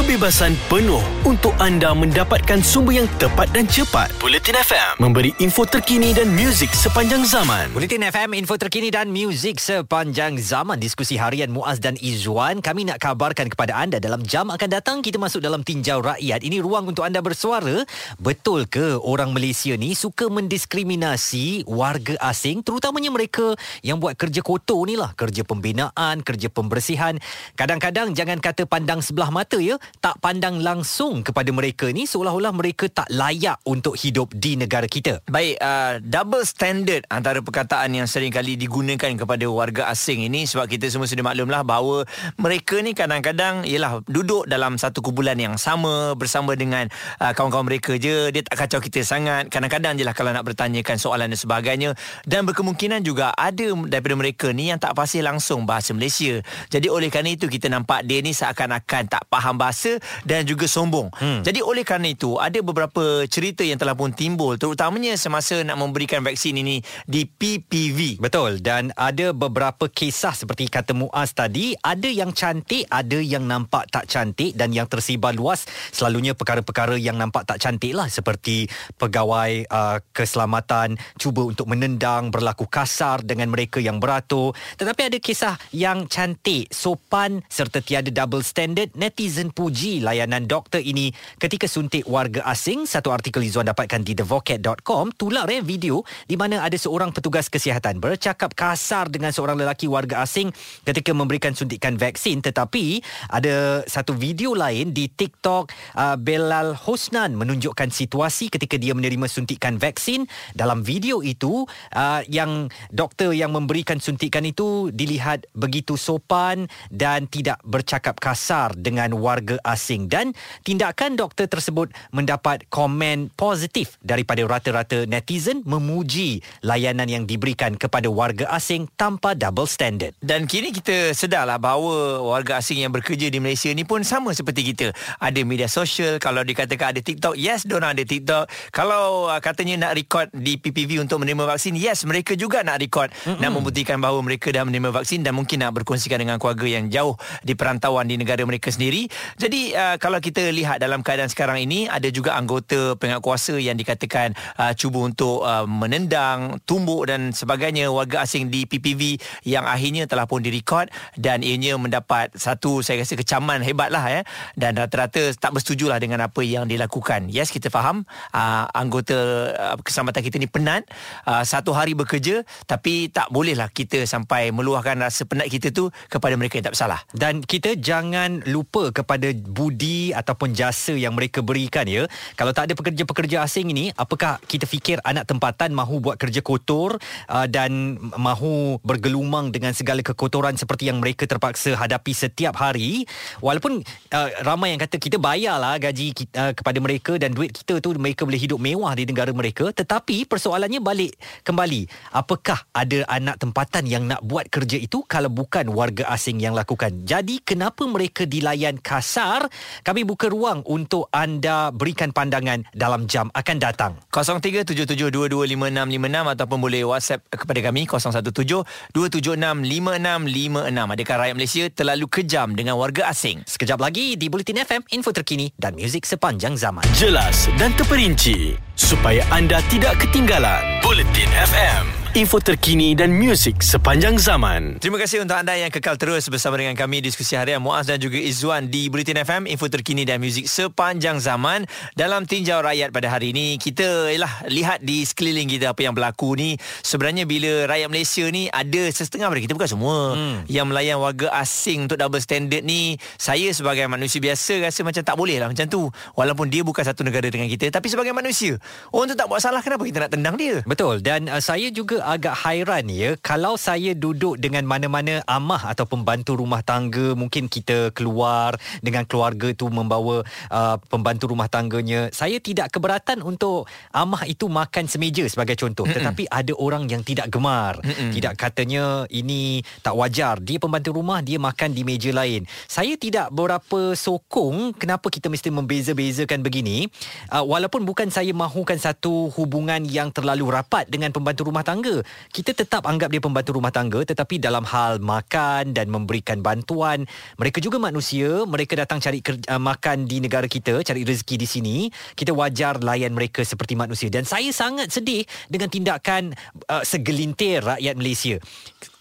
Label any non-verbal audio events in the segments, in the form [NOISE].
kebebasan penuh untuk anda mendapatkan sumber yang tepat dan cepat. Bulletin FM memberi info terkini dan muzik sepanjang zaman. Bulletin FM, info terkini dan muzik sepanjang zaman. Diskusi harian Muaz dan Izzuan. Kami nak kabarkan kepada anda dalam jam akan datang kita masuk dalam tinjau rakyat. Ini ruang untuk anda bersuara. Betul ke orang Malaysia ni suka mendiskriminasi warga asing terutamanya mereka yang buat kerja kotor ni lah. Kerja pembinaan, kerja pembersihan. Kadang-kadang jangan kata pandang sebelah mata ya tak pandang langsung kepada mereka ni seolah-olah mereka tak layak untuk hidup di negara kita. Baik, uh, double standard antara perkataan yang sering kali digunakan kepada warga asing ini sebab kita semua sudah maklumlah bahawa mereka ni kadang-kadang ialah duduk dalam satu kumpulan yang sama bersama dengan uh, kawan-kawan mereka je. Dia tak kacau kita sangat. Kadang-kadang je lah kalau nak bertanyakan soalan dan sebagainya. Dan berkemungkinan juga ada daripada mereka ni yang tak fasih langsung bahasa Malaysia. Jadi oleh kerana itu kita nampak dia ni seakan-akan tak faham bahasa bahasa dan juga sombong. Hmm. Jadi oleh kerana itu ada beberapa cerita yang telah pun timbul terutamanya semasa nak memberikan vaksin ini di PPV. Betul dan ada beberapa kisah seperti kata Muaz tadi ada yang cantik ada yang nampak tak cantik dan yang tersibar luas selalunya perkara-perkara yang nampak tak cantik lah seperti pegawai uh, keselamatan cuba untuk menendang berlaku kasar dengan mereka yang beratur tetapi ada kisah yang cantik sopan serta tiada double standard netizen pun memuji layanan doktor ini ketika suntik warga asing. Satu artikel Izzuan dapatkan di thevocat.com tular eh, video di mana ada seorang petugas kesihatan bercakap kasar dengan seorang lelaki warga asing ketika memberikan suntikan vaksin. Tetapi ada satu video lain di TikTok uh, Belal Hosnan menunjukkan situasi ketika dia menerima suntikan vaksin. Dalam video itu uh, yang doktor yang memberikan suntikan itu dilihat begitu sopan dan tidak bercakap kasar dengan warga asing dan tindakan doktor tersebut mendapat komen positif daripada rata-rata netizen memuji layanan yang diberikan kepada warga asing tanpa double standard. Dan kini kita sedarlah bahawa warga asing yang bekerja di Malaysia ni pun sama seperti kita. Ada media sosial, kalau dikatakan ada TikTok, yes, diorang ada TikTok. Kalau uh, katanya nak record di PPV untuk menerima vaksin, yes, mereka juga nak record. Mm-hmm. Nak membuktikan bahawa mereka dah menerima vaksin dan mungkin nak berkongsikan dengan keluarga yang jauh di perantauan di negara mereka sendiri. Jadi uh, kalau kita lihat dalam keadaan sekarang ini ada juga anggota penguatkuasa yang dikatakan uh, cuba untuk uh, menendang, tumbuk dan sebagainya warga asing di PPV yang akhirnya telah pun direkod dan ianya mendapat satu saya rasa kecaman hebatlah ya dan rata-rata tak bersetujulah dengan apa yang dilakukan. Yes kita faham uh, anggota uh, keselamatan kita ni penat uh, satu hari bekerja tapi tak bolehlah kita sampai meluahkan rasa penat kita tu kepada mereka yang tak bersalah. Dan kita jangan lupa kepada budi ataupun jasa yang mereka berikan ya. Kalau tak ada pekerja-pekerja asing ini, apakah kita fikir anak tempatan mahu buat kerja kotor uh, dan mahu bergelumang dengan segala kekotoran seperti yang mereka terpaksa hadapi setiap hari. Walaupun uh, ramai yang kata kita bayarlah gaji kita, uh, kepada mereka dan duit kita tu mereka boleh hidup mewah di negara mereka, tetapi persoalannya balik kembali, apakah ada anak tempatan yang nak buat kerja itu kalau bukan warga asing yang lakukan? Jadi kenapa mereka dilayan kasar benar, kami buka ruang untuk anda berikan pandangan dalam jam akan datang. 0377225656 ataupun boleh WhatsApp kepada kami 0172765656. Adakah rakyat Malaysia terlalu kejam dengan warga asing? Sekejap lagi di Bulletin FM, info terkini dan muzik sepanjang zaman. Jelas dan terperinci supaya anda tidak ketinggalan. Bulletin FM info terkini dan muzik sepanjang zaman. Terima kasih untuk anda yang kekal terus bersama dengan kami diskusi harian Muaz dan juga Izzuan di Bulletin FM info terkini dan muzik sepanjang zaman. Dalam tinjau rakyat pada hari ini, kita ialah lihat di sekeliling kita apa yang berlaku ni. Sebenarnya bila rakyat Malaysia ni ada setengah daripada kita bukan semua hmm. yang melayan warga asing untuk double standard ni, saya sebagai manusia biasa rasa macam tak boleh lah macam tu. Walaupun dia bukan satu negara dengan kita, tapi sebagai manusia, orang tu tak buat salah kenapa kita nak tendang dia? Betul. Dan uh, saya juga agak hairan ya. Kalau saya duduk dengan mana-mana amah atau pembantu rumah tangga mungkin kita keluar dengan keluarga tu membawa uh, pembantu rumah tangganya saya tidak keberatan untuk amah itu makan semeja sebagai contoh. Mm-mm. tetapi ada orang yang tidak gemar. Mm-mm. tidak katanya ini tak wajar. Dia pembantu rumah dia makan di meja lain. Saya tidak berapa sokong kenapa kita mesti membeza-bezakan begini. Uh, walaupun bukan saya mahukan satu hubungan yang terlalu rapat dengan pembantu rumah tangga negara. Kita tetap anggap dia pembantu rumah tangga tetapi dalam hal makan dan memberikan bantuan, mereka juga manusia, mereka datang cari kerja, uh, makan di negara kita, cari rezeki di sini. Kita wajar layan mereka seperti manusia dan saya sangat sedih dengan tindakan uh, segelintir rakyat Malaysia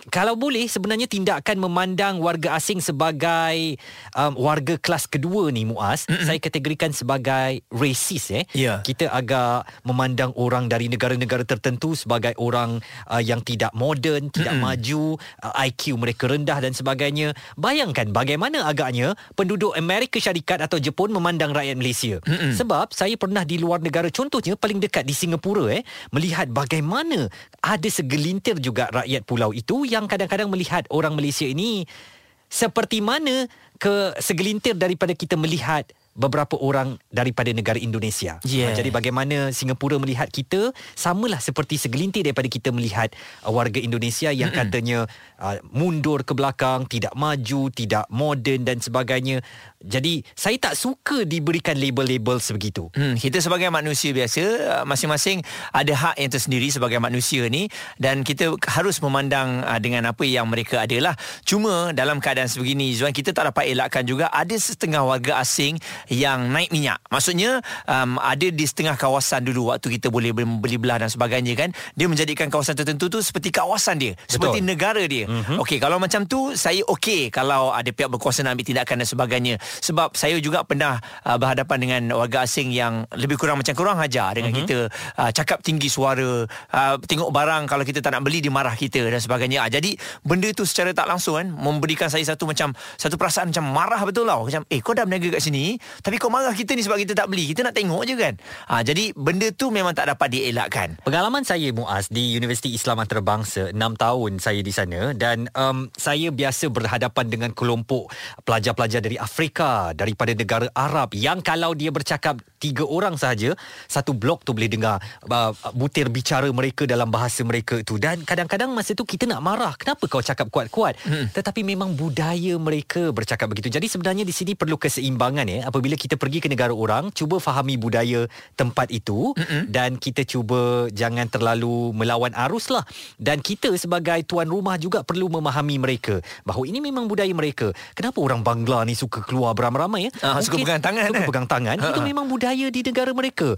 kalau boleh sebenarnya tindakan memandang warga asing sebagai um, warga kelas kedua ni Muaz mm-hmm. saya kategorikan sebagai racist eh yeah. kita agak memandang orang dari negara-negara tertentu sebagai orang uh, yang tidak moden tidak mm-hmm. maju uh, IQ mereka rendah dan sebagainya bayangkan bagaimana agaknya penduduk Amerika Syarikat atau Jepun memandang rakyat Malaysia mm-hmm. sebab saya pernah di luar negara contohnya paling dekat di Singapura eh melihat bagaimana ada segelintir juga rakyat pulau itu yang yang kadang-kadang melihat orang Malaysia ini seperti mana ke segelintir daripada kita melihat beberapa orang daripada negara Indonesia. Yeah. Jadi bagaimana Singapura melihat kita samalah seperti segelintir daripada kita melihat uh, warga Indonesia yang Mm-mm. katanya uh, mundur ke belakang, tidak maju, tidak moden dan sebagainya. Jadi saya tak suka diberikan label-label sebegitu. Hmm, kita sebagai manusia biasa uh, masing-masing ada hak yang tersendiri sebagai manusia ni dan kita harus memandang uh, dengan apa yang mereka adalah. Cuma dalam keadaan sebegini Zuan kita tak dapat elakkan juga ada setengah warga asing yang naik minyak. Maksudnya um, ada di setengah kawasan dulu waktu kita boleh beli belah dan sebagainya kan. Dia menjadikan kawasan tertentu tu seperti kawasan dia, Betul. seperti negara dia. Mm-hmm. Okey, kalau macam tu saya okey kalau ada pihak berkuasa nak ambil tindakan dan sebagainya. Sebab saya juga pernah uh, berhadapan dengan warga asing yang lebih kurang macam kurang ajar dengan mm-hmm. kita uh, cakap tinggi suara, uh, tengok barang kalau kita tak nak beli dia marah kita dan sebagainya. Uh, jadi benda tu secara tak langsung kan memberikan saya satu macam satu perasaan macam marah betul tau. Macam eh kau dah berniaga kat sini tapi kau marah kita ni sebab kita tak beli. Kita nak tengok je kan. Ha, jadi benda tu memang tak dapat dielakkan. Pengalaman saya Muaz di Universiti Islam Antarabangsa 6 tahun saya di sana dan um, saya biasa berhadapan dengan kelompok pelajar-pelajar dari Afrika daripada negara Arab yang kalau dia bercakap tiga orang sahaja satu blok tu boleh dengar uh, butir bicara mereka dalam bahasa mereka itu. Dan kadang-kadang masa tu kita nak marah kenapa kau cakap kuat-kuat? Hmm. tetapi memang budaya mereka bercakap begitu. Jadi sebenarnya di sini perlu keseimbangan ya apabila kita pergi ke negara orang cuba fahami budaya tempat itu hmm. dan kita cuba jangan terlalu melawan arus lah. Dan kita sebagai tuan rumah juga perlu memahami mereka bahawa ini memang budaya mereka. Kenapa orang Bangla ni suka keluar beramai-ramai ya uh, suka pegang tangan suka eh? pegang tangan itu memang budaya di negara mereka.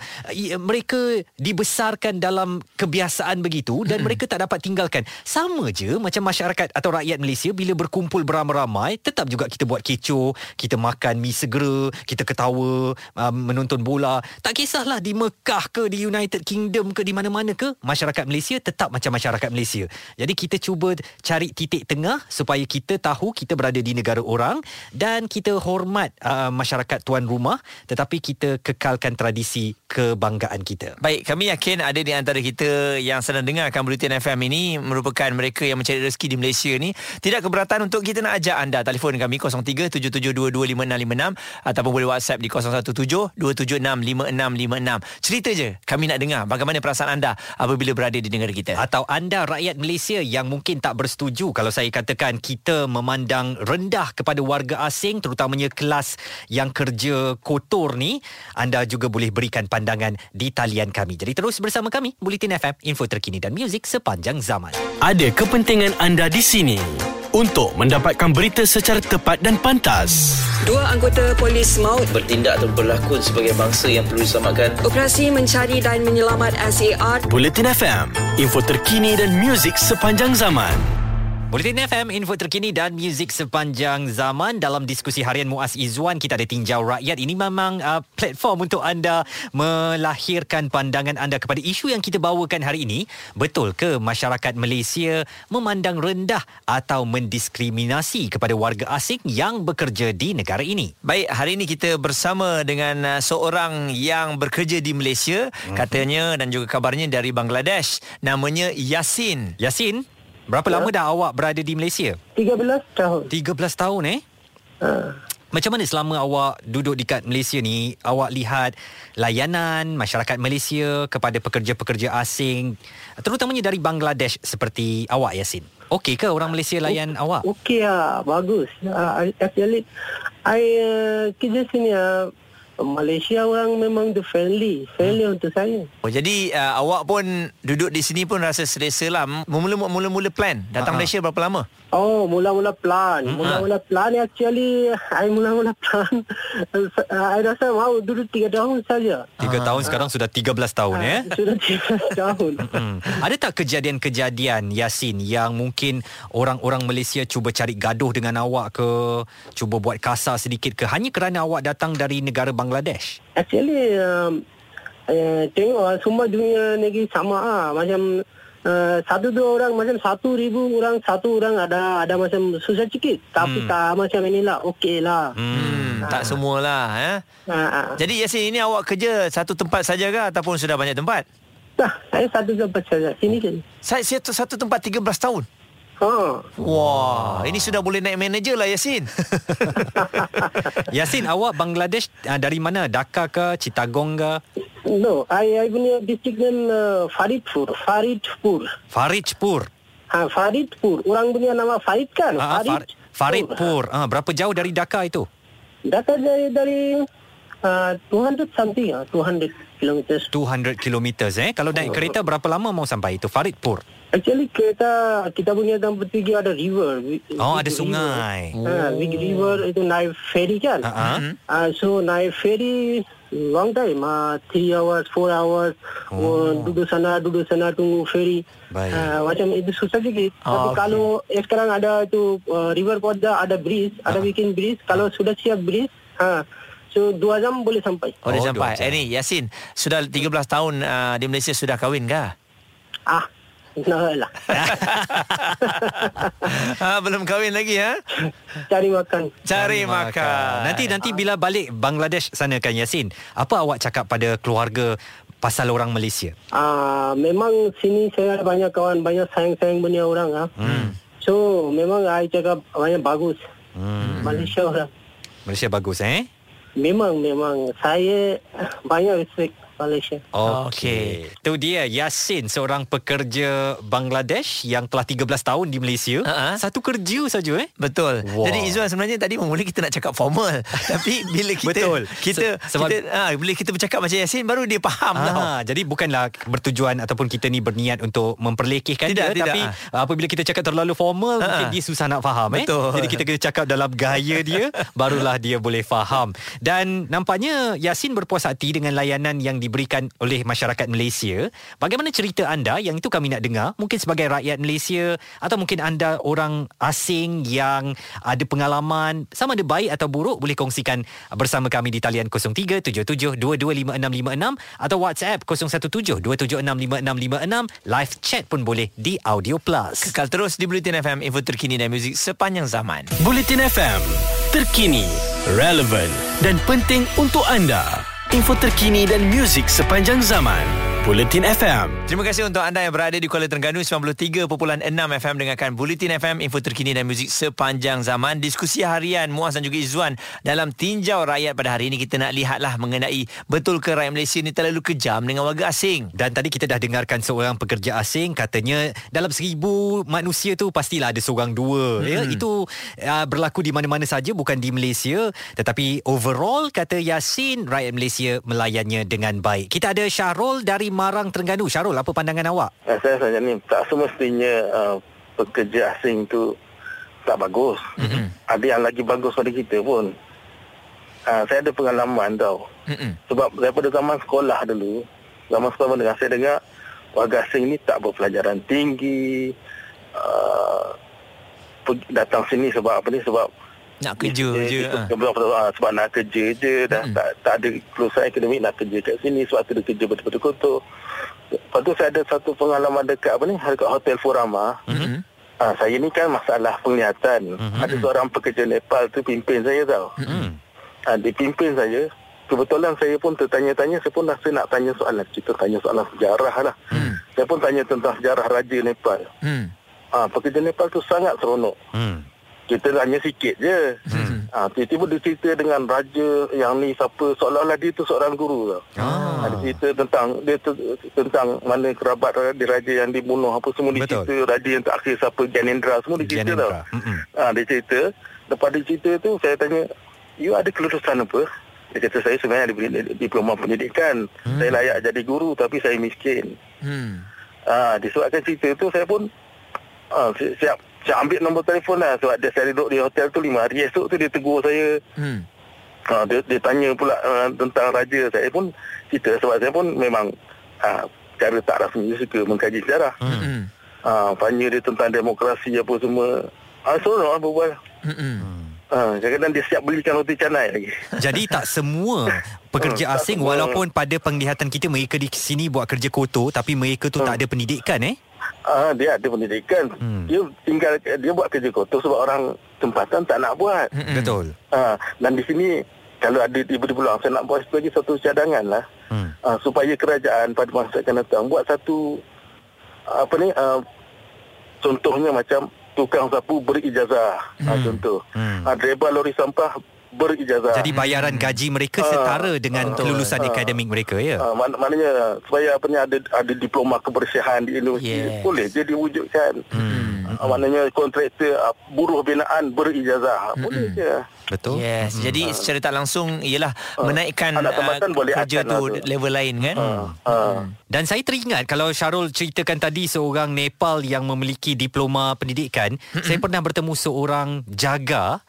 Mereka dibesarkan dalam kebiasaan begitu dan mereka tak dapat tinggalkan. Sama je macam masyarakat atau rakyat Malaysia bila berkumpul beramai-ramai, tetap juga kita buat kecoh, kita makan mi segera, kita ketawa, um, menonton bola. Tak kisahlah di Mekah ke, di United Kingdom ke, di mana-mana ke, masyarakat Malaysia tetap macam masyarakat Malaysia. Jadi kita cuba cari titik tengah supaya kita tahu kita berada di negara orang dan kita hormat uh, masyarakat tuan rumah tetapi kita ke kekalkan tradisi kebanggaan kita. Baik, kami yakin ada di antara kita yang sedang dengarkan Bulletin FM ini merupakan mereka yang mencari rezeki di Malaysia ni. Tidak keberatan untuk kita nak ajak anda telefon kami 0377225656 ataupun boleh WhatsApp di 0172765656. Cerita je, kami nak dengar bagaimana perasaan anda apabila berada di negara kita. Atau anda rakyat Malaysia yang mungkin tak bersetuju kalau saya katakan kita memandang rendah kepada warga asing terutamanya kelas yang kerja kotor ni, anda juga boleh berikan pandangan di talian kami. Jadi terus bersama kami, Bulletin FM, info terkini dan muzik sepanjang zaman. Ada kepentingan anda di sini untuk mendapatkan berita secara tepat dan pantas. Dua anggota polis maut bertindak atau berlakon sebagai bangsa yang perlu diselamatkan. Operasi mencari dan menyelamat SAR. Bulletin FM, info terkini dan muzik sepanjang zaman. Bulletin FM, info terkini dan muzik sepanjang zaman dalam diskusi harian Muaz Izzuan kita ada tinjau rakyat. Ini memang uh, platform untuk anda melahirkan pandangan anda kepada isu yang kita bawakan hari ini. Betul ke masyarakat Malaysia memandang rendah atau mendiskriminasi kepada warga asing yang bekerja di negara ini? Baik, hari ini kita bersama dengan uh, seorang yang bekerja di Malaysia, mm-hmm. katanya dan juga kabarnya dari Bangladesh. Namanya Yasin. Yasin? Berapa ya. lama dah awak berada di Malaysia? 13 tahun. 13 tahun eh? Ha. Macam mana selama awak duduk dekat Malaysia ni, awak lihat layanan masyarakat Malaysia kepada pekerja-pekerja asing, terutamanya dari Bangladesh seperti awak Yasin? Okey ke orang Malaysia layan o- awak? Okey lah, bagus. Uh, actually, I uh, kerja sini uh, Malaysia orang memang the friendly, friendly Hmm. untuk saya. Oh, jadi uh, awak pun duduk di sini pun rasa selesa lah. Mula-mula mula-mula plan. Datang Ha-ha. Malaysia berapa lama? Oh, mula-mula plan. Mula-mula plan actually, I mula-mula [LAUGHS] plan. I rasa mau duduk tiga tahun saja. Tiga tahun sekarang sudah 13 tahun ya. [LAUGHS] Sudah tiga [LAUGHS] tahun. Hmm. Ada tak kejadian-kejadian Yasin yang mungkin orang-orang Malaysia cuba cari gaduh dengan awak ke, cuba buat kasar sedikit ke hanya kerana awak datang dari negara Bangladesh? Actually, um, eh, tengok ah, semua dunia negeri sama ah. Macam uh, satu dua orang macam satu ribu orang satu orang ada ada macam susah sikit. Tapi tak macam inilah okey lah. Hmm, tak semualah eh. Ah, ah. Jadi Yasin ini awak kerja satu tempat saja ke ataupun sudah banyak tempat? Dah, saya satu tempat saja. Sini kan. Saya satu, satu tempat 13 tahun. Ha. Wah, ini sudah boleh naik manager lah Yasin. [LAUGHS] Yasin, awak Bangladesh uh, dari mana? Dhaka ke, Chittagong ke? No, I, I punya district name uh, Faridpur. Faridpur. Faridpur. Ha, Faridpur. Orang punya nama Farid kan? Ah, ah, Far- Faridpur. Ah, berapa jauh dari Dhaka itu? Dekat dari dari uh, 200 something ah, 200 kilometers. 200 kilometers eh. Kalau naik kereta berapa lama mau sampai itu Faridpur? Actually kereta kita punya tempat pergi ada river. Oh, big ada sungai. river. Ha, big river itu naik ferry kan? Ah, ah. Uh, so naik ferry long time, uh, 3 hours, 4 hours, oh. duduk sana, duduk sana tunggu ferry. Baik. Uh, macam itu susah sikit. Oh, Tapi okey. kalau eh, sekarang ada tu uh, river Poda ada bridge, ada bikin bridge. Kalau sudah siap bridge, ha, so 2 jam boleh sampai. Oh, dah Oh, sampai. dua jam. Eh ni Yasin, sudah 13 tahun uh, di Malaysia sudah kahwin ke? Ah, nah lah. ha, [LAUGHS] belum kahwin lagi ha? Cari makan. Cari makan. Nanti nanti bila balik Bangladesh sana kan Yasin, apa awak cakap pada keluarga pasal orang Malaysia? Ah, memang sini saya ada banyak kawan, banyak sayang-sayang punya orang ah. Hmm. So memang I cakap banyak bagus. Hmm. Malaysia orang. Malaysia bagus eh? Memang memang saya banyak respect Malaysia. Okey. Itu dia Yasin seorang pekerja Bangladesh yang telah 13 tahun di Malaysia. Ha-ha. Satu kerja saja eh. Betul. Wah. Jadi Izzuan sebenarnya tadi mula kita nak cakap formal. [LAUGHS] Tapi bila kita Betul. kita Se- sebab- kita ha, bila kita bercakap macam Yasin baru dia faham tau. Ah, jadi bukanlah bertujuan ataupun kita ni berniat untuk memperlekehkan Tidak, dia tidak. tapi apabila kita cakap terlalu formal Ha-ha. mungkin dia susah nak faham eh. Betul. Jadi kita kena cakap dalam gaya dia [LAUGHS] barulah dia boleh faham. Dan nampaknya Yasin berpuas hati dengan layanan yang diberikan oleh masyarakat Malaysia. Bagaimana cerita anda yang itu kami nak dengar mungkin sebagai rakyat Malaysia atau mungkin anda orang asing yang ada pengalaman sama ada baik atau buruk boleh kongsikan bersama kami di talian 0377225656 atau WhatsApp 0172765656 live chat pun boleh di Audio Plus. Kekal terus di Bulletin FM info terkini dan muzik sepanjang zaman. Bulletin FM, terkini, relevan dan penting untuk anda. Info terkini dan muzik sepanjang zaman. Bulletin FM. Terima kasih untuk anda yang berada di Kuala Terengganu 93.6 FM dengarkan Bulletin FM info terkini dan muzik sepanjang zaman. Diskusi harian Muaz dan juga Izzuan dalam tinjau rakyat pada hari ini kita nak lihatlah mengenai betul ke rakyat Malaysia ni terlalu kejam dengan warga asing. Dan tadi kita dah dengarkan seorang pekerja asing katanya dalam seribu manusia tu pastilah ada seorang dua. Hmm. Ya, itu uh, berlaku di mana-mana saja bukan di Malaysia. Tetapi overall kata Yasin rakyat Malaysia melayannya dengan baik. Kita ada Syarul dari Marang Terengganu. Syarul apa pandangan awak? Eh, saya saja ni tak semestinya uh, pekerja asing tu tak bagus. Mm-hmm. Ada yang lagi bagus pada kita pun. Uh, saya ada pengalaman tau. Mm-mm. Sebab daripada zaman sekolah dulu, zaman sekolah mendengar saya dengar warga asing ni tak berpelajaran tinggi. Uh, datang sini sebab apa ni? Sebab Nak kerja dia- je. dia- ha. Sebab, sebab, sebab nak kerja je dah Mm-mm. tak, tak ada kelulusan akademik nak kerja kat sini sebab tu dia kerja betul-betul kotor. Lepas tu saya ada satu pengalaman dekat apa ni dekat Hotel Furama. Mm-mm. Ha, saya ni kan masalah penglihatan. Mhm. Ada seorang pekerja Nepal tu pimpin saya tau. Hmm. Ha, dia pimpin saya. Kebetulan saya pun tertanya-tanya, saya pun rasa nak tanya soalan. Kita tanya soalan sejarah lah. Hmm. Saya pun tanya tentang sejarah Raja Nepal. Hmm. Ha, pekerja Nepal tu sangat seronok. Hmm. Kita tanya sikit je. Hmm. Ha, tiba-tiba dia cerita dengan raja yang ni siapa. Seolah-olah dia tu seorang guru tau. Ah. Ada cerita tentang dia tu, tentang mana kerabat dia raja yang dibunuh apa semua dia Betul. cerita raja yang terakhir siapa Gyanendra semua dia cerita tau. Mm-mm. Ha, dia cerita Lepas dia cerita tu Saya tanya You ada kelulusan apa Dia kata saya sebenarnya ada diploma pendidikan. Hmm. Saya layak jadi guru tapi saya miskin. Hmm. Ah, disebabkan cerita tu saya pun si- siap saya ambil nombor telefon lah sebab dia saya duduk di hotel tu lima hari esok tu dia tegur saya Hmm. Ah, dia, dia tanya pula uh, tentang raja saya pun cerita sebab saya pun memang uh, cara tak rasmi suka mengkaji sejarah. Hmm. Hmm. Uh, tanya dia tentang demokrasi apa semua. Ah, seronok lah berbual. Hmm. Uh, kadang-kadang dia siap belikan roti canai lagi. [LAUGHS] Jadi tak semua pekerja Hmm, asing walaupun pada penglihatan kita mereka di sini buat kerja kotor tapi mereka tu tak ada pendidikan eh. Ah, dia ada pendidikan. Hmm. Dia tinggal dia buat kerja kotor sebab orang tempatan tak nak buat. Hmm. Betul. Ah, dan di sini kalau ada tiba-tiba peluang saya nak buat lagi satu cadangan lah. Hmm. uh, supaya kerajaan pada masa akan datang buat satu apa ni uh, contohnya macam tukang sapu berijazah hmm. uh, contoh Hmm. hmm. uh, driver lori sampah berijazah Jadi bayaran gaji mereka Ah, setara dengan betul. kelulusan Ah. akademik mereka ya. Uh, mak- maknanya supaya apa ni ada ada diploma kebersihan di Indonesia Yes. boleh je diwujudkan. Hmm. Uh, maknanya kontraktor uh, buruh binaan berijazah hmm. boleh je. Betul. Yes, hmm. jadi secara tak langsung ialah menaikkan anak tempatan boleh kerja tu lah tu. level lain kan. Uh, uh, Dan saya teringat kalau Syarul ceritakan tadi seorang Nepal yang memiliki diploma pendidikan, saya pernah bertemu seorang jaga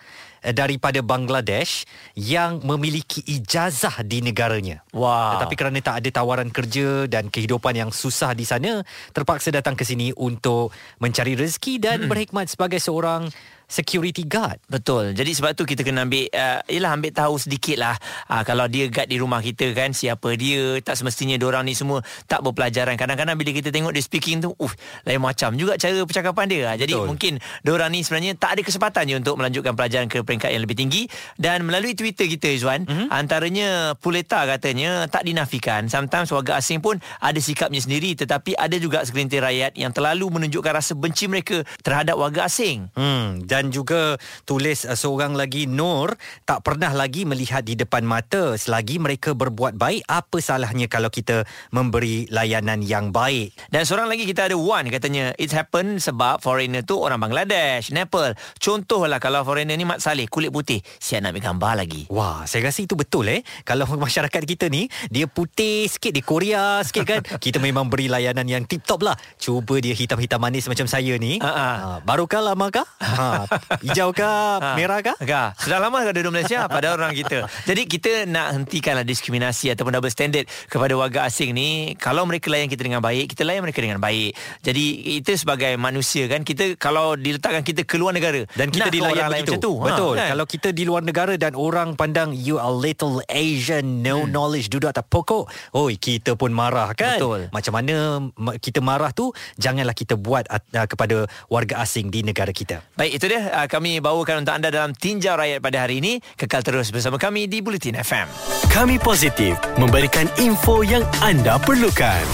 daripada Bangladesh yang memiliki ijazah di negaranya. Wow. Tetapi kerana tak ada tawaran kerja dan kehidupan yang susah di sana, terpaksa datang ke sini untuk mencari rezeki dan berkhidmat sebagai seorang security guard. Betul. Jadi sebab tu kita kena ambil uh, yalah ambil tahu sedikit lah uh, kalau dia guard di rumah kita kan siapa dia tak semestinya orang ni semua tak berpelajaran. Kadang-kadang bila kita tengok dia speaking tu uh lain macam juga cara percakapan dia. Ah, Jadi Betul. mungkin orang ni sebenarnya tak ada kesempatan je untuk melanjutkan pelajaran ke peringkat yang lebih tinggi dan melalui Twitter kita Izwan mm-hmm. antaranya Puleta katanya tak dinafikan sometimes warga asing pun ada sikapnya sendiri tetapi ada juga segelintir rakyat yang terlalu menunjukkan rasa benci mereka terhadap warga asing. Hmm, dan juga tulis uh, seorang lagi Nur tak pernah lagi melihat di depan mata selagi mereka berbuat baik apa salahnya kalau kita memberi layanan yang baik. Dan seorang lagi kita ada Wan katanya it happen sebab foreigner tu orang Bangladesh, Nepal. Contohlah kalau foreigner ni Mat Saleh kulit putih, siap nak ambil gambar lagi. Wah, saya rasa itu betul eh. Kalau [LAUGHS] masyarakat kita ni dia putih sikit, dia Korea sikit kan, [LAUGHS] kita memang beri layanan yang tip top lah. Cuba dia hitam-hitam manis macam saya ni. Ha, ha. [LAUGHS] Ha, barukah lama kah? Ha, [LAUGHS] hijau kah? Ha. Merah kah? Kah? Sudah lama kau duduk Malaysia [LAUGHS] pada orang kita. Jadi kita nak hentikanlah diskriminasi ataupun double standard kepada warga asing ni. Kalau mereka layan kita dengan baik, kita layan mereka dengan baik. Jadi itu sebagai manusia kan, kita kalau diletakkan kita keluar negara Dan kita nak ke dilayan orang begitu. macam tu. Betul. kan? Kalau kita di luar negara dan orang pandang you are little Asian, no hmm. knowledge, duduk atas pokok. Oi, kita pun marah kan? Betul. Macam mana ma- kita marah tu, janganlah kita buat uh, kepada warga asing di negara kita. Baik, itu dia uh, kami bawakan untuk anda dalam Tinjau Rakyat pada hari ini. Kekal terus bersama kami di Bulletin FM. Kami positif memberikan info yang anda perlukan.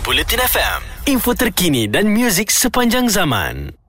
Bulletin FM, info terkini dan muzik sepanjang zaman.